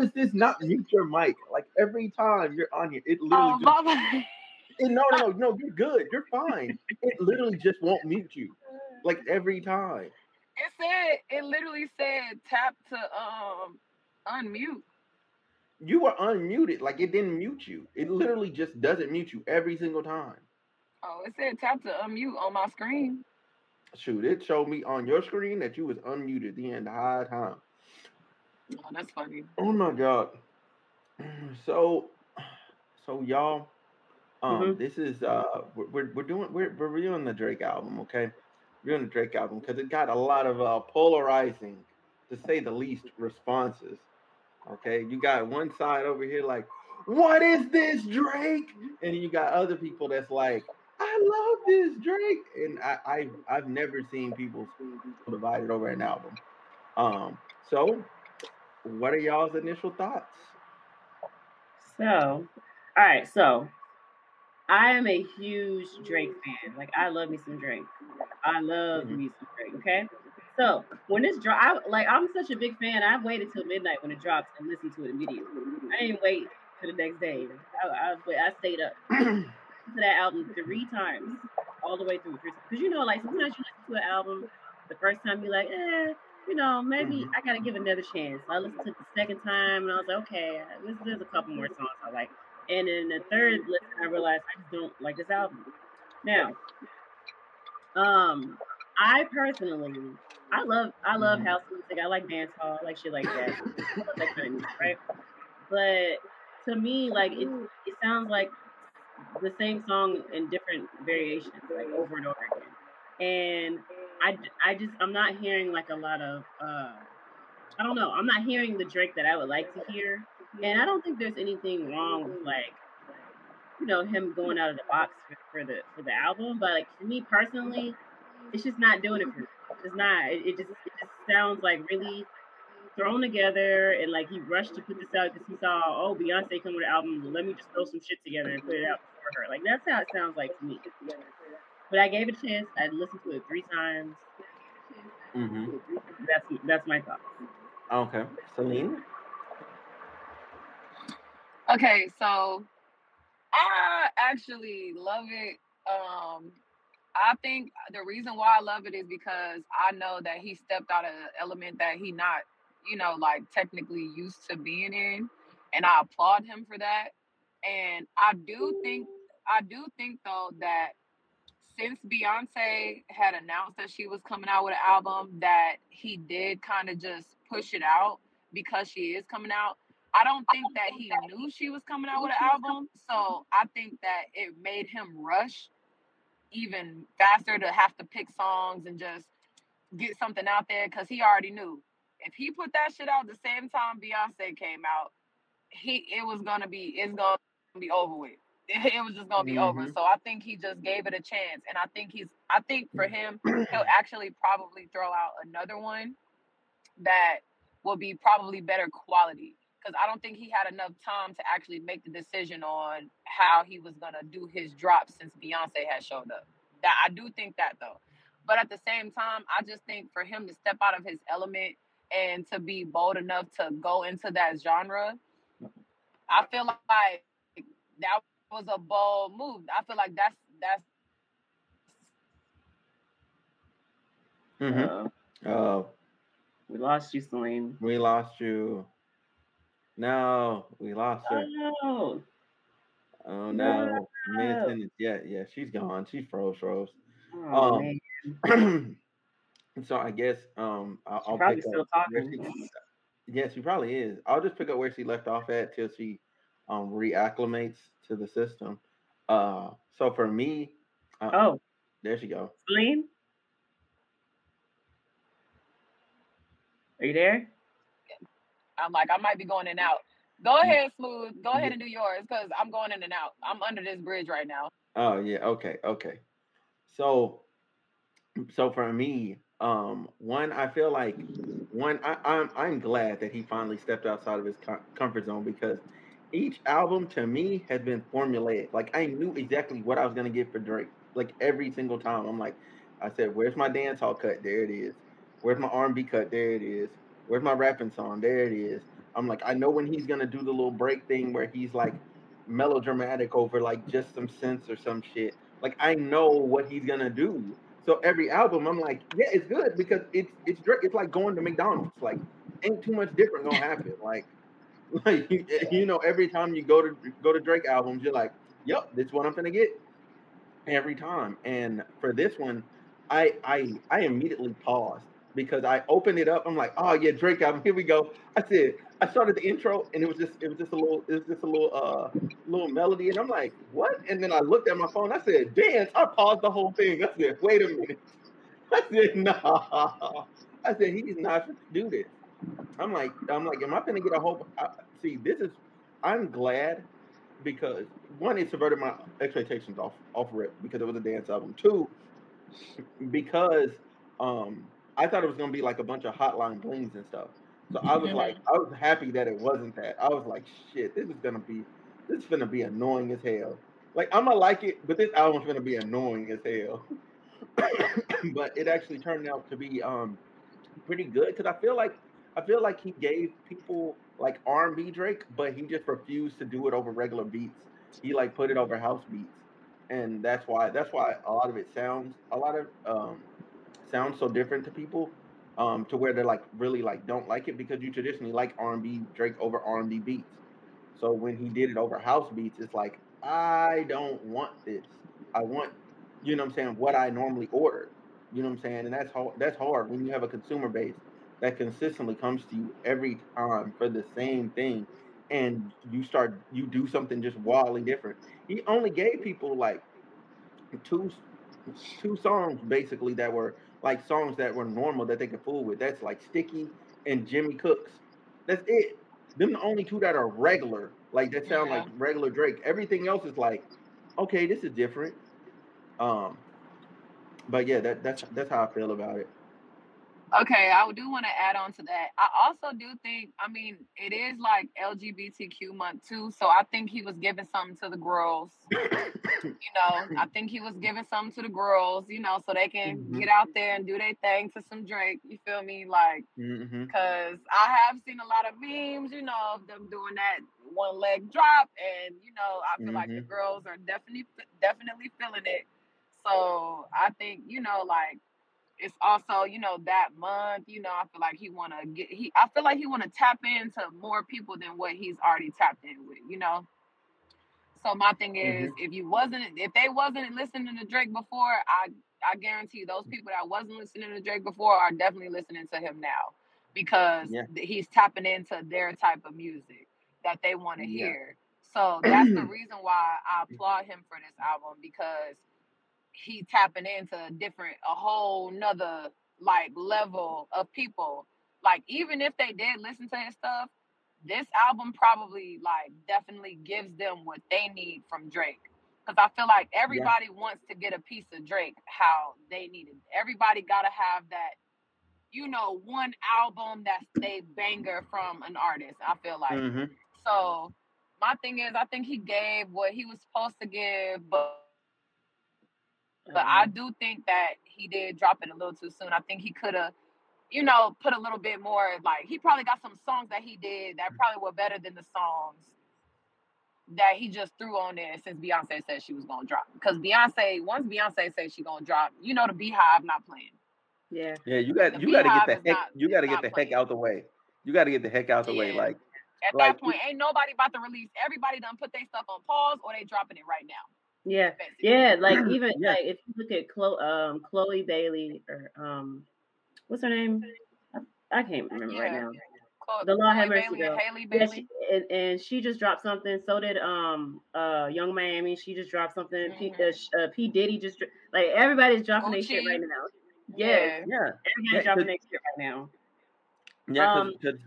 does this not mute your mic? Like every time you're on here, it literally Oh, just it, no, no, no, no, you're good. You're fine. It literally just won't mute you. Like every time. It said it literally said tap to um unmute. You were unmuted. Like it didn't mute you. It literally just doesn't mute you every single time. Oh, it said tap to unmute on my screen. Shoot, it showed me on your screen that you was unmuted the entire time. Oh, that's funny. Oh my god. So, so y'all, um, Mhm. this is uh, we're we're, doing we're we're reviewing the Drake album, okay? We're doing the Drake album because it got a lot of uh polarizing, to say the least, responses. Okay, you got one side over here like, what is this Drake? And you got other people that's like, I love this Drake, and I, I I've never seen people so divided over an album. Um, so what are y'all's initial thoughts? So, all right. So, I am a huge Drake fan. Like, I love me some Drake. I love Mhm. me some Drake. Okay. So when this drop, I, like I'm such a big fan. I waited till midnight when it drops and listened to it immediately. I didn't wait for the next day. I, I, I stayed up to that album three times, all the way through. Because you know, like sometimes you listen to an album, the first time you're like, eh, you know, maybe Mhm. I gotta give another chance. So I listened to it the second time, and I was like, okay, there's, there's a couple more songs I like. And then the third listen, I realized I just don't like this album. Now, um, I personally, I love, I love Mhm. house music. I like dance hall. I like shit like that. That kind of music, right? But to me, like it, it sounds like the same song in different variations, like over and over again. And I, I just, I'm not hearing like a lot of, uh, I don't know, I'm not hearing the Drake that I would like to hear. And I don't think there's anything wrong with like, you know, him going out of the box for, for the for the album. But like for me personally, it's just not doing it for me. It's not. It, it just it just sounds like really thrown together and like he rushed to put this out because he saw oh Beyonce come with an album. Let me just throw some shit together and put it out for her. Like that's how it sounds like to me. But I gave it a chance. I listened to it three times. hmm That's that's my thought. Okay, Celine. Okay, so I actually love it. Um, I think the reason why I love it is because I know that he stepped out of an element that he not, you know, like technically used to being in, and I applaud him for that. And I do think, I do think though that since Beyonce had announced that she was coming out with an album, that he did kind of just push it out because she is coming out. I don't think that he knew she was coming out with an album, so I think that it made him rush even faster to have to pick songs and just get something out there because he already knew if he put that shit out the same time Beyonce came out, he it was gonna be it's gonna be over with. It was just gonna be over. Mhm. So I think he just gave it a chance, and I think he's I think for him he'll actually probably throw out another one that will be probably better quality because I don't think he had enough time to actually make the decision on how he was gonna do his drop since Beyonce had showed up. That I do think that though, but at the same time, I just think for him to step out of his element and to be bold enough to go into that genre, I feel like that was a bold move. I feel like that's that's Mm-hmm. Uh, Oh, we lost you, Celine. we lost you. No, we lost her. Oh Oh No. no, mid. Yeah, yeah, she's gone. She froze, froze. Oh Um, man, so I guess um I'll, she's I'll probably pick still up where talking. she. Yeah, she probably is. I'll just pick up where she left off at till she um reacclimates to the system. Uh, so for me, uh, Oh, there she go. Celine, are you there? I'm like, I might be going in and out. Go ahead, Smooth. Go ahead and do yours because I'm going in and out. I'm under this bridge right now. Oh yeah, okay, okay. So so for me, um, one I feel like one I, I'm I'm glad that he finally stepped outside of his com- comfort zone because each album to me has been formulated. Like I knew exactly what I was gonna get for Drake. Like every single time, I'm like, I said, "Where's my dance hall cut? There it is. Where's my R&B cut? There it is. Where's my rapping song? There it is. I'm like, I know when he's gonna do the little break thing where he's like melodramatic over like just some sense or some shit. Like I know what he's gonna do. So every album, I'm like, yeah, it's good because it's it's Drake. it's like going to McDonald's. Like, ain't too much different gonna happen. Like, like you, you know, every time you go to go to Drake albums, you're like, yep, this what I'm gonna get every time. And for this one, I I I immediately paused because I opened it up. I'm like, oh yeah, Drake album. Here we go. I said, I started the intro and it was just it was just a little it was just a little uh little melody and I'm like, what? And then I looked at my phone. I said, dance. I paused the whole thing. I said, wait a minute. I said, nah. I said he's not to do this. I'm like, I'm like, am I gonna get a whole? I, see, this is. I'm glad because one, it subverted my expectations off off rip because it was a dance album. Two, because um I thought it was gonna be like a bunch of hotline blings and stuff. So I was like, I was happy that it wasn't that. I was like, shit, this is gonna be, this is gonna be annoying as hell. Like I'm gonna like it, but this album's gonna be annoying as hell. but it actually turned out to be um pretty good because I feel like I feel like he gave people like R&B Drake, but he just refused to do it over regular beats. He like put it over house beats, and that's why that's why a lot of it sounds a lot of um sounds so different to people um, to where they're like really like don't like it because you traditionally like R&B Drake over R&B beats. So when he did it over house beats, it's like I don't want this. I want, you know what I'm saying, what I normally order. You know what I'm saying, and that's hard. That's hard when you have a consumer base that consistently comes to you every time for the same thing, and you start you do something just wildly different. He only gave people like two two songs basically that were like songs that were normal that they could fool with. That's like Sticky and Jimmy Cooks. That's it. Them the only two that are regular, like that sound yeah. like regular Drake. Everything else is like, okay, this is different. Um, but yeah, that that's that's how I feel about it. Okay, I do want to add on to that. I also do think, I mean, it is like LGBTQ month too, so I think he was giving something to the girls. you know, I think he was giving something to the girls, you know, so they can mm-hmm. get out there and do their thing to some Drake. You feel me? Like, because mm-hmm. I have seen a lot of memes, you know, of them doing that one leg drop, and you know, I feel mm-hmm. like the mm-hmm. girls are definitely definitely feeling it. So I think, you know, like it's also you know that month you know i feel like he want to get he i feel like he want to tap into more people than what he's already tapped in with you know so my thing is mm-hmm. if you wasn't if they wasn't listening to drake before i i guarantee those people that wasn't listening to drake before are definitely listening to him now because yeah. he's tapping into their type of music that they want to yeah. hear so that's the reason why i applaud him for this album because he tapping into a different, a whole nother like level of people. Like even if they did listen to his stuff, this album probably like definitely gives them what they need from Drake. Because I feel like everybody yeah. wants to get a piece of Drake how they need it. Everybody gotta have that, you know, one album that's they banger from an artist. I feel like. Mm-hmm. So my thing is I think he gave what he was supposed to give, but but I mm-hmm. do think that he did drop it a little too soon. I think he could have, you know, put a little bit more. Like he probably got some songs that he did that probably were better than the songs that he just threw on there since Beyonce said she was gonna drop. Because Beyonce, once Beyonce says she gonna drop, you know the BeyHive not playing. Yeah. Yeah, you got the you got to get the heck not, you got to get the playing. heck out the way. You got to get the heck out the yeah. way. Like at like, that point, ain't nobody about to release. Everybody done put their stuff on pause or they dropping it right now. Yeah, yeah. Like even yeah. like if you look at Chloe, um, Chloe Bailey or um, what's her name? I, I can't remember yeah. right now. Chloe, the Law Hammer Bailey, Halle Bailey. Yeah, she, and, and, she just dropped something. So did um uh Yung Miami. She just dropped something. Mm-hmm. P, uh, uh, P Diddy just like everybody's dropping their shit right now. Yes. Yeah, yeah. Everybody's dropping their shit right now. Yeah, um, cause, cause,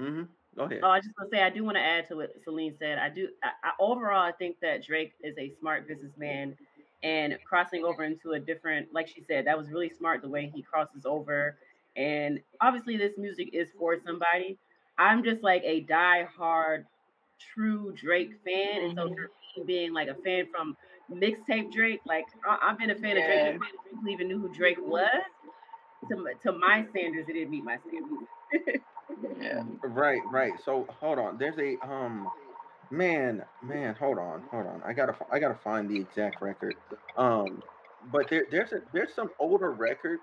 mm-hmm. Go ahead. Oh, I just want to say I do want to add to what Celine said. I do. I, I, overall, I think that Drake is a smart businessman, and crossing over into a different, like she said, that was really smart the way he crosses over. And obviously, this music is for somebody. I'm just like a die-hard, true Drake fan, and so mm-hmm. being like a fan from mixtape Drake, like I, have been a fan yeah. of Drake before even knew who Drake was. To, to my standards, it didn't meet my standards. Yeah. Right, right. So hold on. There's a um man, man, hold on, hold on. I gotta I gotta find the exact record. Um but there there's a there's some older records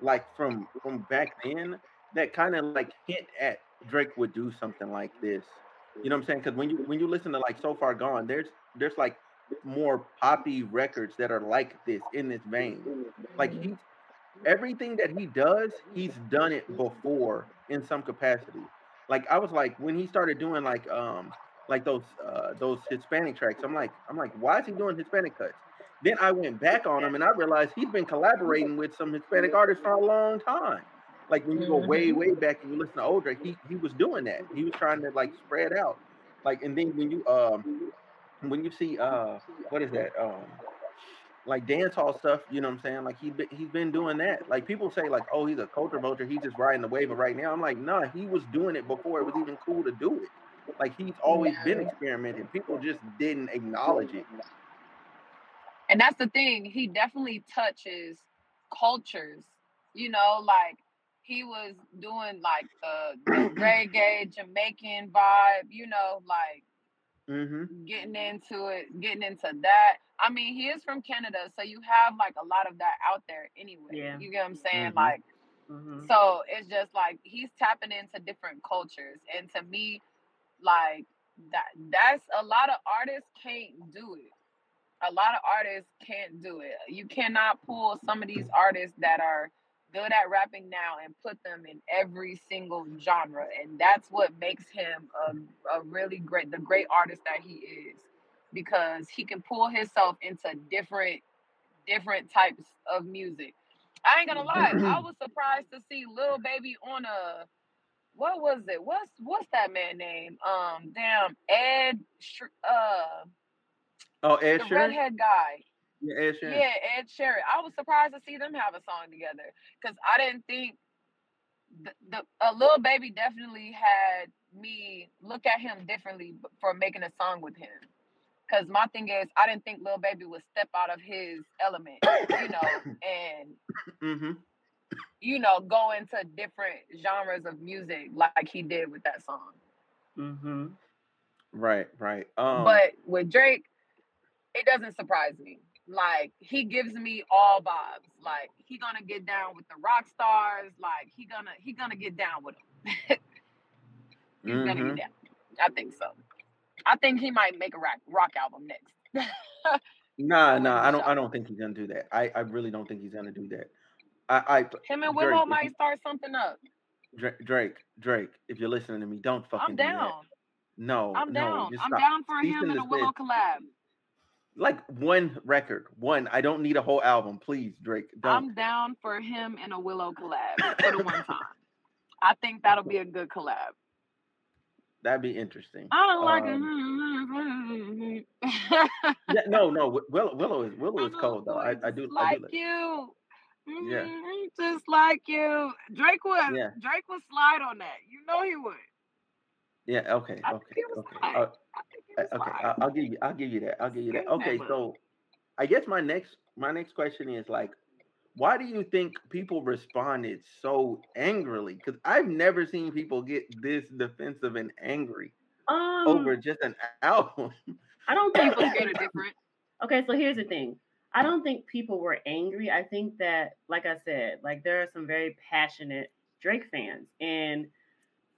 like from from back then that kind of like hint at Drake would do something like this. You know what I'm saying? Because when you when you listen to like So Far Gone, there's there's like more poppy records that are like this in this vein. Like he everything that he does, he's done it before in some capacity. Like I was like when he started doing like um like those uh those Hispanic tracks, I'm like I'm like why is he doing Hispanic cuts? Then I went back on him and I realized he's been collaborating with some Hispanic artists for a long time. Like when you go way Mm-hmm. way back and you listen to old Drake, he he was doing that. He was trying to like spread out. Like and then when you um when you see uh what is that um like dance hall stuff, you know what I'm saying? Like he be- he's been doing that. Like people say like, oh, he's a culture vulture. He's just riding the wave But right now. I'm like, nah, he was doing it before it was even cool to do it. Like he's always been experimenting. People just didn't acknowledge it. And that's the thing. He definitely touches cultures. You know, like he was doing like the, the reggae Jamaican vibe. You know, like Mm-hmm. getting into it, getting into that. I mean, he is from Canada, so you have like a lot of that out there anyway. Yeah. You get what I'm saying? Mhm. Like, hmm so it's just like he's tapping into different cultures, and to me, like that that's a lot of artists can't do it. A lot of artists can't do it. You cannot pull some of these artists that are good at rapping now and put them in every single genre, and that's what makes him a, a really great, the great artist that he is, because he can pull himself into different different types of music. I ain't gonna lie, I was surprised to see Lil Baby on a what was it? What's what's that man name? Um, damn Ed, Sh- uh, Oh, Ed the Sheeran. redhead guy. Yeah, Ed Sheeran. Yeah, Ed Sheeran. I was surprised to see them have a song together because I didn't think the, the a Lil Baby definitely had me look at him differently for making a song with him. Cause my thing is, I didn't think Lil Baby would step out of his element, you know, and Mm-hmm. you know, go into different genres of music like he did with that song. hmm Right, right. Um, but with Drake, it doesn't surprise me. Like he gives me all vibes. Like he gonna get down with the rock stars. Like he gonna he gonna get down with them. He's gonna mhm. get down. I think so. I think he might make a rock rock album next. Nah, nah. I don't. I don't think he's gonna do that. I, I really don't think he's gonna do that. I, I Him and Willow if might start something up. Drake, Drake, Drake, if you're listening to me, don't fucking I'm do down. No, I'm down. I'm down for Cease him and and a Willow collab. Like one record, one. I don't need a whole album, please, Drake. Don't. I'm down for him and a Willow collab for the one time. I think that'll be a good collab. That'd be interesting. I don't like Um, it. yeah, no, no. Wi- Willow, Willow is Willow is cold though. I, I do, I do like like. you. Yeah, Mhm, Just like you. Drake would yeah, Drake would slide on that. You know he would. yeah. Okay, I okay, okay. Uh, I think he would okay. I'll, I'll give you, I'll give you that. I'll give you that. Give him that Okay, so I guess my next, my next question is like, why do you think people responded so angrily? Because I've never seen people get this defensive and angry Um, over just an album. I don't think People people. scared of different. Okay, so here's the thing. I don't think people were angry. I think that, like I said, like there are some very passionate Drake fans, and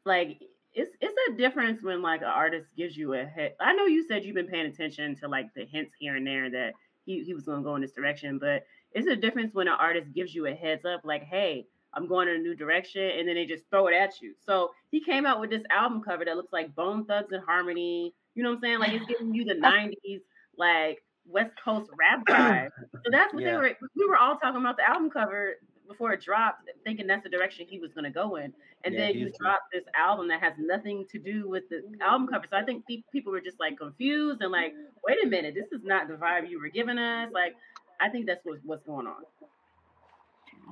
like it's it's a difference when like an artist gives you a hit. I know you said you've been paying attention to like the hints here and there that he, he was going to go in this direction, but it's a difference when an artist gives you a heads up, like, hey, I'm going in a new direction, and then they just throw it at you. So he came out with this album cover that looks like Bone Thugs-n-Harmony. You know what I'm saying? Like it's giving you the '90s like West Coast rap vibe. So that's what they were. We were all talking about the album cover before it dropped, thinking that's the direction he was going to go in. And yeah. then you He's drop this album that has nothing to do with the album cover. So I think pe- people were just like confused and like, wait a minute, this is not the vibe you were giving us. Like, I think that's what's what's going on.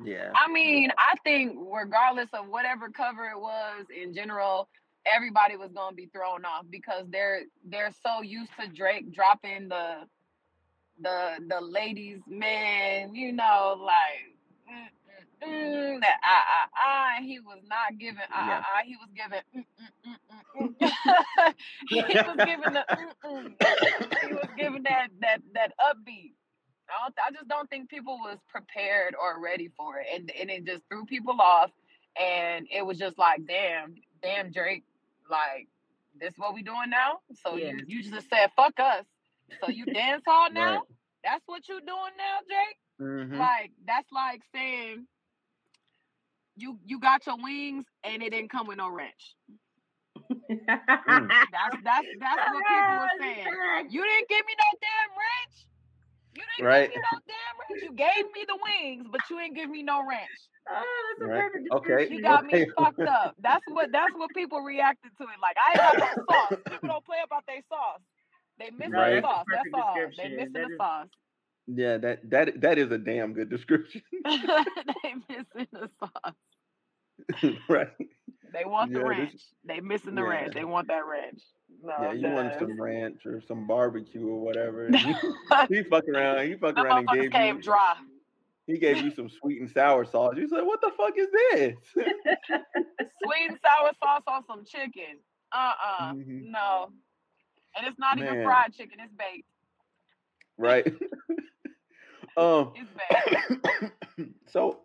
yeah, I mean, I think regardless of whatever cover it was in general, everybody was gonna be thrown off because they're they're so used to Drake dropping the the the ladies man, you know, like mm, mm, that ah ah ah, and he was not giving ah Yeah. ah ah. He was giving mm, mm, mm, mm, mm. he was giving the mm, mm. he was giving that that that upbeat. I don't, I just don't think people was prepared or ready for it, and and it just threw people off. And it was just like, damn, damn Drake, like this is what we doing now? So Yeah. you you just said fuck us. So you dance hall now? Right. That's what you doing now, Drake? Mhm. Like that's like saying you you got your wings and it didn't come with no wrench. Mm. That's that's that's what people were saying. You didn't give me no damn wrench. You didn't Right. give me no damn wrench. You gave me the wings, but you didn't give me no wrench. Oh, that's a Right. perfect Okay. description. You got me fucked up. That's what that's what people reacted to it. Like I ain't got no sauce. People don't play about their sauce. They missing No, Right. the sauce. That's perfect all. They description. missing That the is- sauce. Yeah, that that that is a damn good description. they missing the sauce. right. They want the Yeah, this- ranch. They missing the yeah. ranch. They want that ranch. No, Yeah, you want some ranch or some barbecue or whatever. he, he fuck around. He fuck around and gave came you. dry. He gave you some sweet and sour sauce. You said, "What the fuck is this?" Sweet and sour sauce on some chicken. Uh uh Mhm. No. And it's not even fried chicken. It's baked. right. Um. So,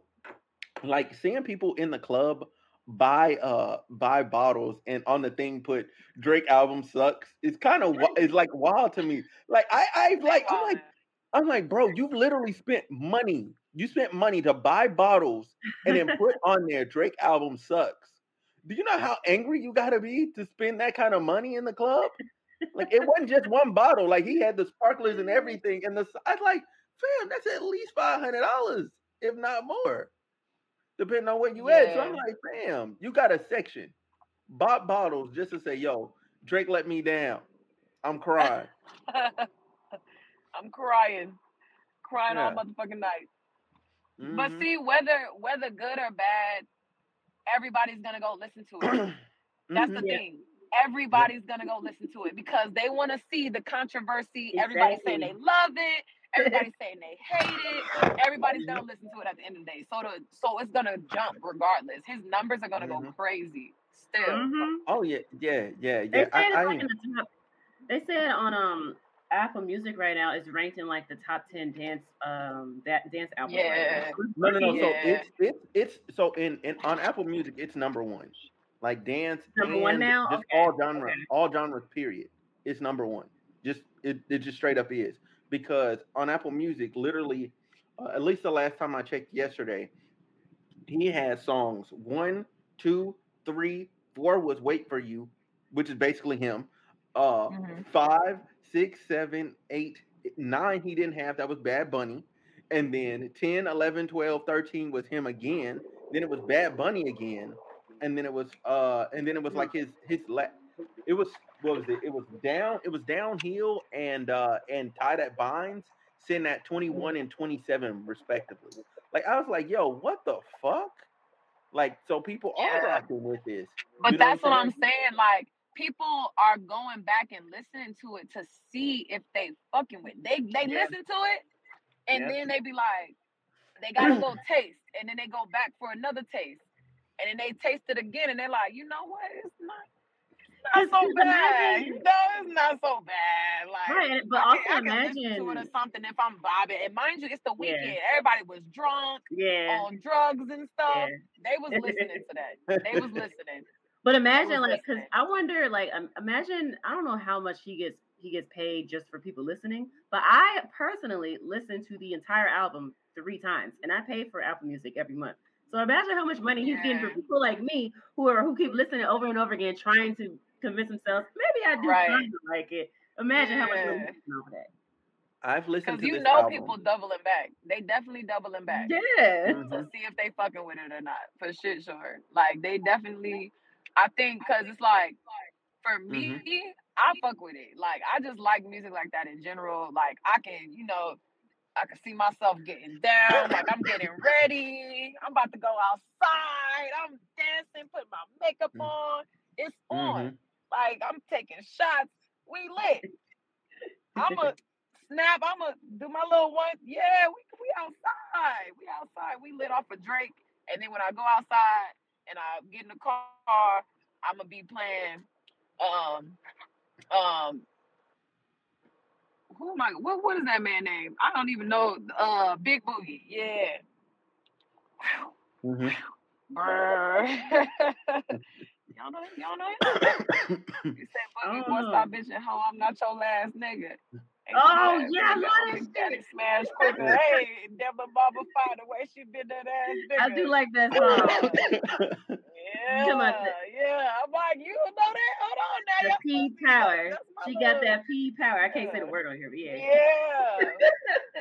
like seeing people in the club buy uh buy bottles and on the thing put Drake album sucks. It's kind of it's like wild to me. Like I I like I'm like. I'm like, bro, you've literally spent money. You spent money to buy bottles and then put on there Drake album sucks. Do you know how angry you gotta be to spend that kind of money in the club? Like it wasn't just one bottle. Like he had the sparklers and everything. And the I like, fam, that's at least five hundred dollars, if not more, depending on where you at. So I'm like, fam, you got a section, bought bottles just to say, yo, Drake let me down. I'm crying. I'm crying. Crying all motherfucking night. But Mhm. see, whether whether good or bad, everybody's gonna go listen to it. That's the Mhm. Yeah. thing. Everybody's gonna go listen to it because they want to see the controversy. Everybody's saying they love it. Everybody's saying they hate it. Everybody's gonna listen to it at the end of the day. So the so it's gonna jump regardless. His numbers are gonna go Mhm. crazy still. Mhm. Oh yeah, yeah, yeah, yeah. They yeah. said I, it's I like in the top. They said on um Apple Music right now is ranked in like the top ten dance um that dance albums. right Yeah. now. no, no, no. So it's it's it's so in, in on Apple Music, it's number one. Like dance, Number one now? just Okay, all genre, okay. all genres. Period. It's number one. Just it, it just straight up is because on Apple Music, literally, uh, at least the last time I checked yesterday, he had songs one, two, three, four was "Wait for You," which is basically him. Uh, Mhm. five, six, seven, eight, nine he didn't have. That was Bad Bunny. And then 10, 11, 12, 13 was him again. Then it was Bad Bunny again. And then it was uh and then it was like his his la- it was what was it? It was down it was downhill and uh and tie that binds sitting at 21 and 27 respectively. Like I was like, yo, what the fuck? Like so people are Yeah. rocking with this. But You know that's what I'm I'm saying. Like people are going back and listening to it to see if they fucking with. They they Yeah. listen to it, and Yep. then they be like, they got a little taste, and then they go back for another taste, and then they taste it again, and they're like, you know what? It's not. It's not so bad. imagine- You it's not so bad. Like, Right, but I also can, I can listen to it or something if I'm vibing. And mind you, it's the Yeah. weekend. Everybody was drunk Yeah. on drugs and stuff. Yeah. They was listening to that. They was listening. But imagine like, cause. I wonder like, um, imagine I don't know how much he gets he gets paid just for people listening, but I personally listen to the entire album three times, and I pay for Apple Music every month. So imagine how much money he's getting for people like me who are who keep listening over and over again, trying to convince themselves maybe I do Right. kind of like it. Imagine how much money Yeah. he's getting off of that. I've listened Because to you know album. people doubling back. They definitely doubling back Yeah. Mhm. to see if they fucking with it or not. For shit, sure. Like they definitely. I think because it's like for me, Mm-hmm. I fuck with it. Like I just like music like that in general. Like I can, you know, I can see myself getting down. Like I'm getting ready. I'm about to go outside. I'm dancing, putting my makeup Mm. on. It's on. Mhm. Like I'm taking shots. We lit. I'm a snap. I'm a do my little one. Yeah, we we outside. We outside. We lit off a Drake. And then when I go outside and I get in the car, I'm gonna be playing um um who am I what what is that man name? I don't even know uh Big Boogie. Yeah. Mm-hmm. Brr. y'all know y'all know him? You said Boogie boy stop bitching hoe, I'm not your last nigga. Ain't your Oh last yeah, I love that shit. smash quicker. Hey, Deborah Barbara Fire, the way she been that ass nigga. I do like that song. Yeah, talking about the- yeah. I'm like, you know that? Hold on now. The P supposed to be like, power. that's my She got that P power. I can't say the word on here, but yeah. Yeah.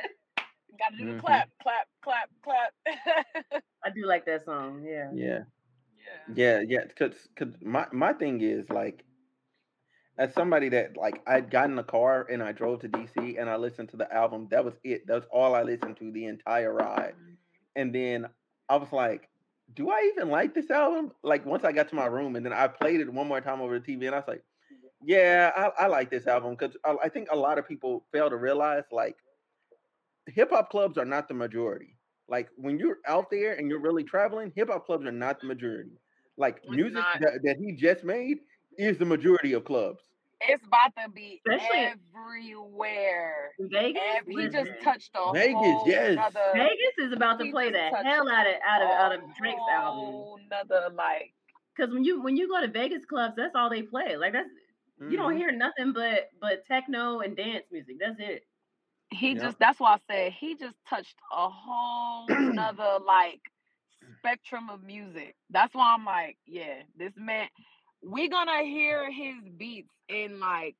Got to do the Mhm. clap, clap, clap, clap. I do like that song. Yeah. yeah. Yeah. Yeah, Cause, cause, my my thing is like, as somebody that like I'd got in the car and I drove to DC and I listened to the album. That was it. That's all I listened to the entire ride. Mm-hmm. And then I was like, do I even like this album? Like once I got to my room and then I played it one more time over the TV and I was like, yeah, I, I like this album because I, I think a lot of people fail to realize like hip hop clubs are not the majority. Like when you're out there and you're really traveling, hip hop clubs are not the majority. Like It's music not. that, that he just made is the majority of clubs. It's about to be Especially- everywhere. Vegas. Ev- he just touched a Vegas, whole yes. nother, Vegas is about to play just the hell out of out of out of a Drake's album. Another like. Because when you when you go to Vegas clubs, that's all they play. Like that's you don't Mhm. hear nothing but but techno and dance music. That's it. He Yep. just that's why I said he just touched a whole nother like spectrum of music. That's why I'm like, yeah, this man we gonna hear his beats in like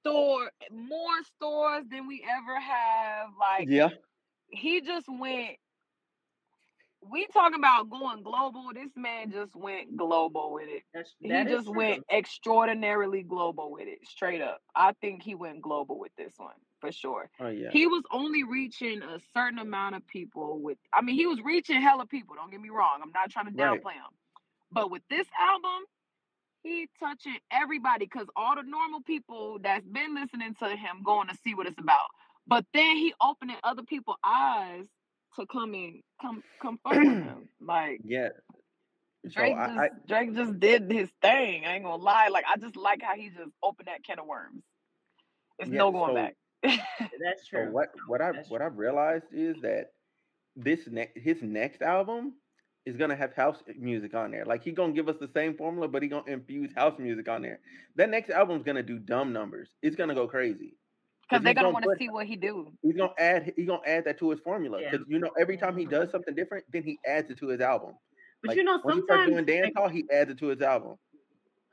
store more stores than we ever have. Like Yeah. he just went we talking about going global. This man just went global with it. That's, He just true. went extraordinarily global with it, straight up. I think he went global with this one for sure. Oh yeah. He was only reaching a certain amount of people with I mean, he was reaching hella people, don't get me wrong. I'm not trying to Right. downplay him. But with this album, he touching everybody because all the normal people that's been listening to him going to see what it's about. But then he opening other people's eyes to come in, come come fuck with him. Like yeah. So Drake I, just I Drake just did his thing. I ain't gonna lie. Like I just like how he just opened that can of worms. It's Yeah, no going so- back. That's So true. what what I That's what I've realized is that this next his next album is gonna have house music on there. Like he gonna give us the same formula, but he gonna infuse house music on there. That next album's gonna do dumb numbers. It's gonna go crazy. Because they're gonna gonna want to see what he do. He's gonna add he gonna add that to his formula Yeah. because you know every time he does mm-hmm. something different, then he adds it to his album. But Like, you know, sometimes when he starts doing dance hall, he adds it to his album.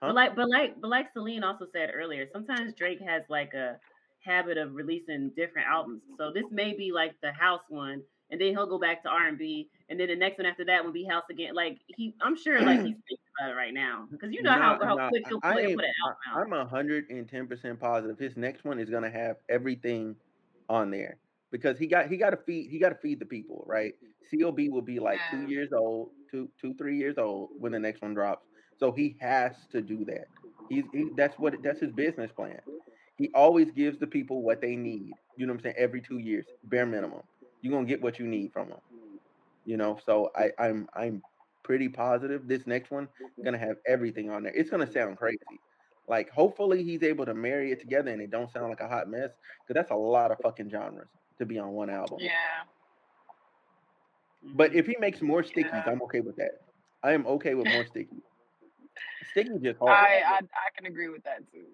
Huh? but like but like but like Celine also said earlier, sometimes Drake has like a habit of releasing different albums. So this may be like the house one, and then he'll go back to R and B, and then the next one after that will be house again. Like he, I'm sure like he's thinking about it right now because you know how, Nah, how nah, quick he'll am- put an album out. I'm hundred and ten percent positive his next one is gonna have everything on there because he got he got to feed he got to feed the people right. Cob will be like two years old, two two three years old when the next one drops. So he has to do that. He's he, that's what that's his business plan. He always gives the people what they need. You know what I'm saying? Every two years, bare minimum. You're gonna get what you need from him. You know, so I I'm I'm pretty positive this next one gonna have everything on there. It's gonna sound crazy. Like hopefully he's able to marry it together and it don't sound like a hot mess. Cause that's a lot of fucking genres to be on one album. Yeah. But if he makes more stickies, Yeah. I'm okay with that. I am okay with more stickies. Stickies just hard. I, I I can agree with that too.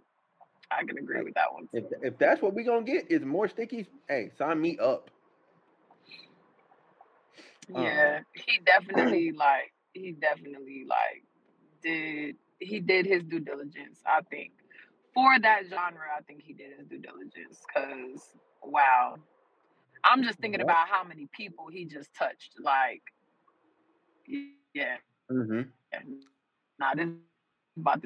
I can agree with that one if if that's what we're gonna get is more stickies, hey, sign me up. uh, Yeah, he definitely like he definitely like did he did his due diligence. I think for that genre, I think he did his due diligence. Cause wow, I'm just thinking about how many people he just touched. Like, yeah, Mm-hmm. nah, this is about to go crazy.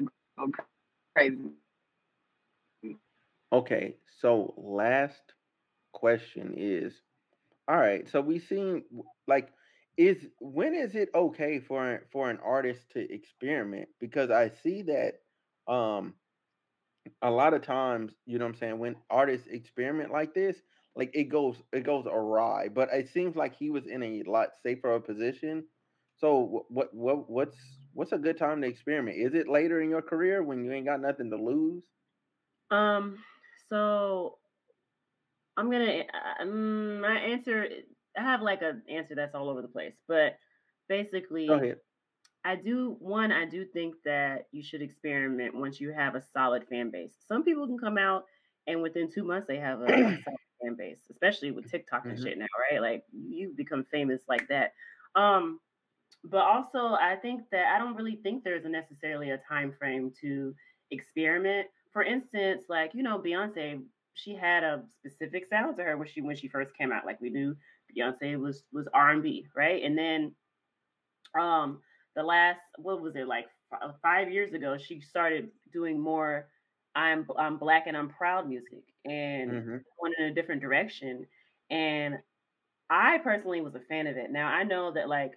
Okay, so last question is all right, so we seen like is when is it okay for for an artist to experiment? Because I see that um a lot of times, you know what I'm saying, when artists experiment like this, like it goes it goes awry. But it seems like he was in a lot safer position. So what what what's what's a good time to experiment? Is it later in your career when you ain't got nothing to lose? Um, so I'm gonna um, my answer. I have like an answer that's all over the place, but basically, Go ahead. I do one. I do think that you should experiment once you have a solid fan base. Some people can come out and within two months they have a, solid fan base, especially with TikTok and hmm shit now, right? Like you become famous like that. Um, but also I think that I don't really think there's a necessarily a time frame to experiment. For instance, like you know, Beyonce, she had a specific sound to her when she when she first came out. Like we knew Beyonce was was R and B, right? And then um the last what was it like f- five years ago she started doing more i'm i'm black and i'm proud music and hmm going in a different direction and i personally was a fan of it now i know that like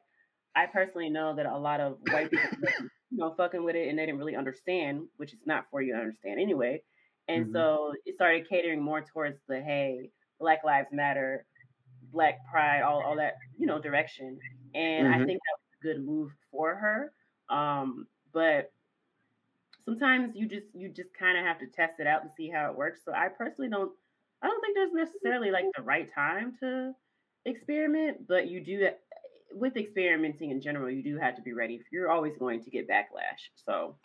i personally know that a lot of white people you know fucking with it and they didn't really understand which is not for you to understand anyway and hmm so it started catering more towards the hey black lives matter black pride, all, all that, you know, direction. And I hmm think that was a good move for her. Um, but sometimes you just you just kind of have to test it out and see how it works. So I personally don't I don't think there's necessarily like the right time to experiment, but you do with experimenting in general, you do have to be ready. You're always going to get backlash. So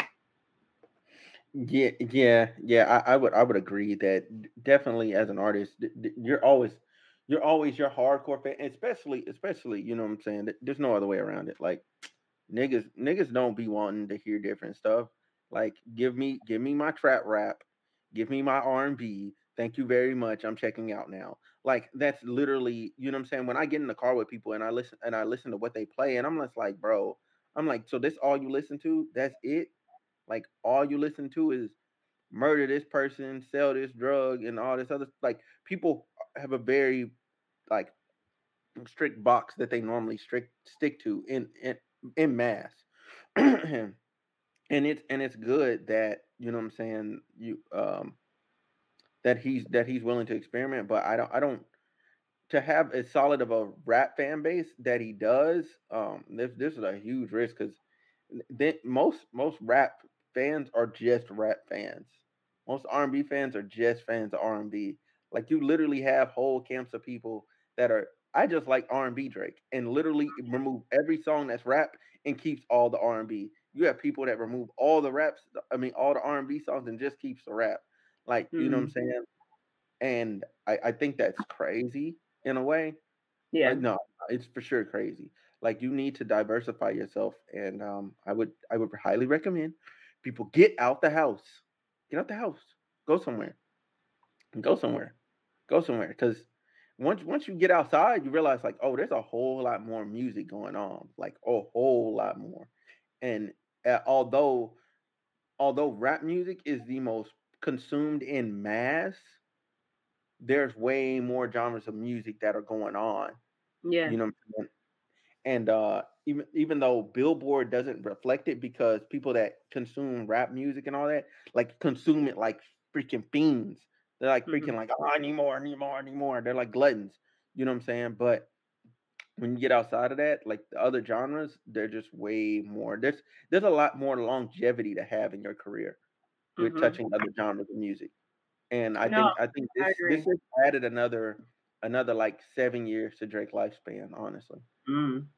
Yeah, yeah, yeah. I, I would I would agree that definitely as an artist, you're always you're always your hardcore fan, especially especially you know what I'm saying. There's no other way around it. Like niggas niggas don't be wanting to hear different stuff. Like give me give me my trap rap, give me my R&B. Thank you very much. I'm checking out now. Like that's literally, you know what I'm saying? When I get in the car with people and I listen and I listen to what they play and I'm just like, bro, I'm like, so this all you listen to? That's it? Like all you listen to is murder this person, sell this drug and all this other like people have a very like strict box that they normally strict stick to in in, in mass. and it's and it's good that you know what I'm saying you um that he's that he's willing to experiment but I don't I don't to have as solid of a rap fan base that he does um this this is a huge risk cuz then most most rap fans are just rap fans. Most R&B fans are just fans of R&B. Like you literally have whole camps of people that are I just like R&B Drake and literally remove every song that's rap and keeps all the R&B. You have people that remove all the raps, I mean all the R&B songs and just keeps the rap. Like, you know what I'm mm, saying? And I, I think that's crazy in a way. yeah. Like no, it's for sure crazy. Like you need to diversify yourself, and um, I would I would highly recommend people get out the house, get out the house, go somewhere, go somewhere, go somewhere. Because once once you get outside, you realize like, oh, there's a whole lot more music going on, like a whole lot more. And uh, although although rap music is the most consumed in mass, there's way more genres of music that are going on. Yeah. You know? And uh, even even though Billboard doesn't reflect it because people that consume rap music and all that like consume it like freaking fiends. They're like hmm freaking like oh, I need more, I need more, I need more. They're like gluttons. You know what I'm saying? But when you get outside of that, like the other genres, they're just way more. There's there's a lot more longevity to have in your career with hmm touching other genres of music. And I No, think I think I this this has added another another like seven years to Drake lifespan, honestly. Mm.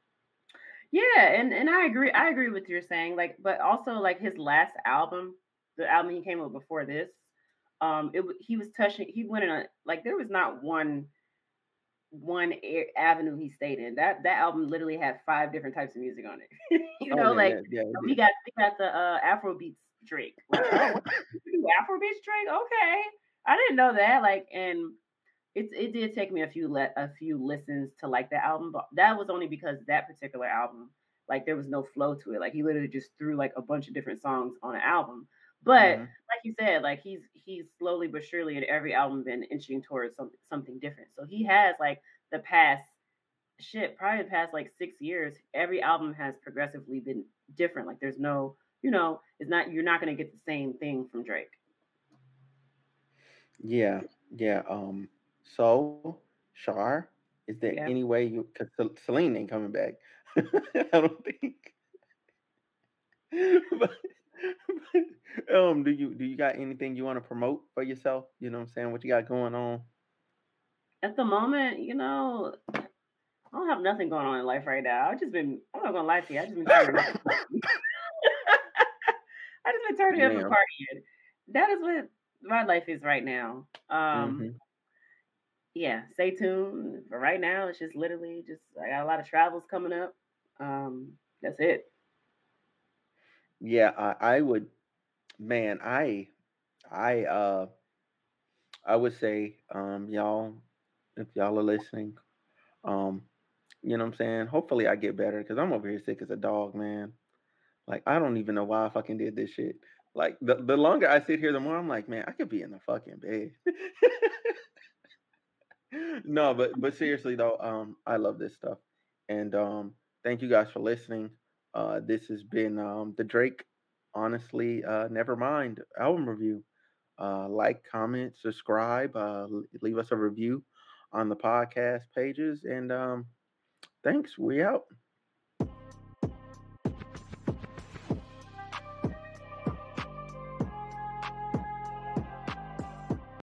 Yeah, and and I agree. I agree with you're saying. Like, but also like his last album, the album he came with before this, um, it he was touching. He went in a like there was not one one avenue he stayed in. That that album literally had five different types of music on it. you Oh know, yeah, like yeah, yeah, we got we got the uh Afro beats Drake. Like, oh, what? You do Afro beats Drake? Okay, I didn't know that. Like, and it it did take me a few let a few listens to like that album, but that was only because that particular album, like there was no flow to it. Like he literally just threw like a bunch of different songs on an album. But hmm like you said, like he's he's slowly but surely in every album been inching towards something something different. So he has like the past shit, probably the past like six years, every album has progressively been different. Like there's no, you know, it's not you're not gonna get the same thing from Drake. Yeah, yeah. Um, so Shar, is there Yeah. any way you? Because Celine ain't coming back. I don't think. but, but, um, do you do you got anything you want to promote for yourself? You know what I'm saying? What you got going on? At the moment, you know, I don't have nothing going on in life right now. I've just been I'm not gonna lie to you, I just been. I just been turning up and partying. That is what my life is right now. Um mm-hmm. yeah, stay tuned. For right now, it's just literally just I got a lot of travels coming up. Um, that's it. Yeah, I, I would man, I I uh I would say, um, y'all, if y'all are listening, um, you know what I'm saying? Hopefully I get better because I'm over here sick as a dog, man. Like I don't even know why I fucking did this shit. Like the, the longer I sit here, the more I'm like, man, I could be in the fucking bed. no, but but seriously though, um, I love this stuff. And um thank you guys for listening. Uh this has been um the Drake honestly uh never mind album review. Uh like, comment, subscribe, uh leave us a review on the podcast pages and um thanks. We out.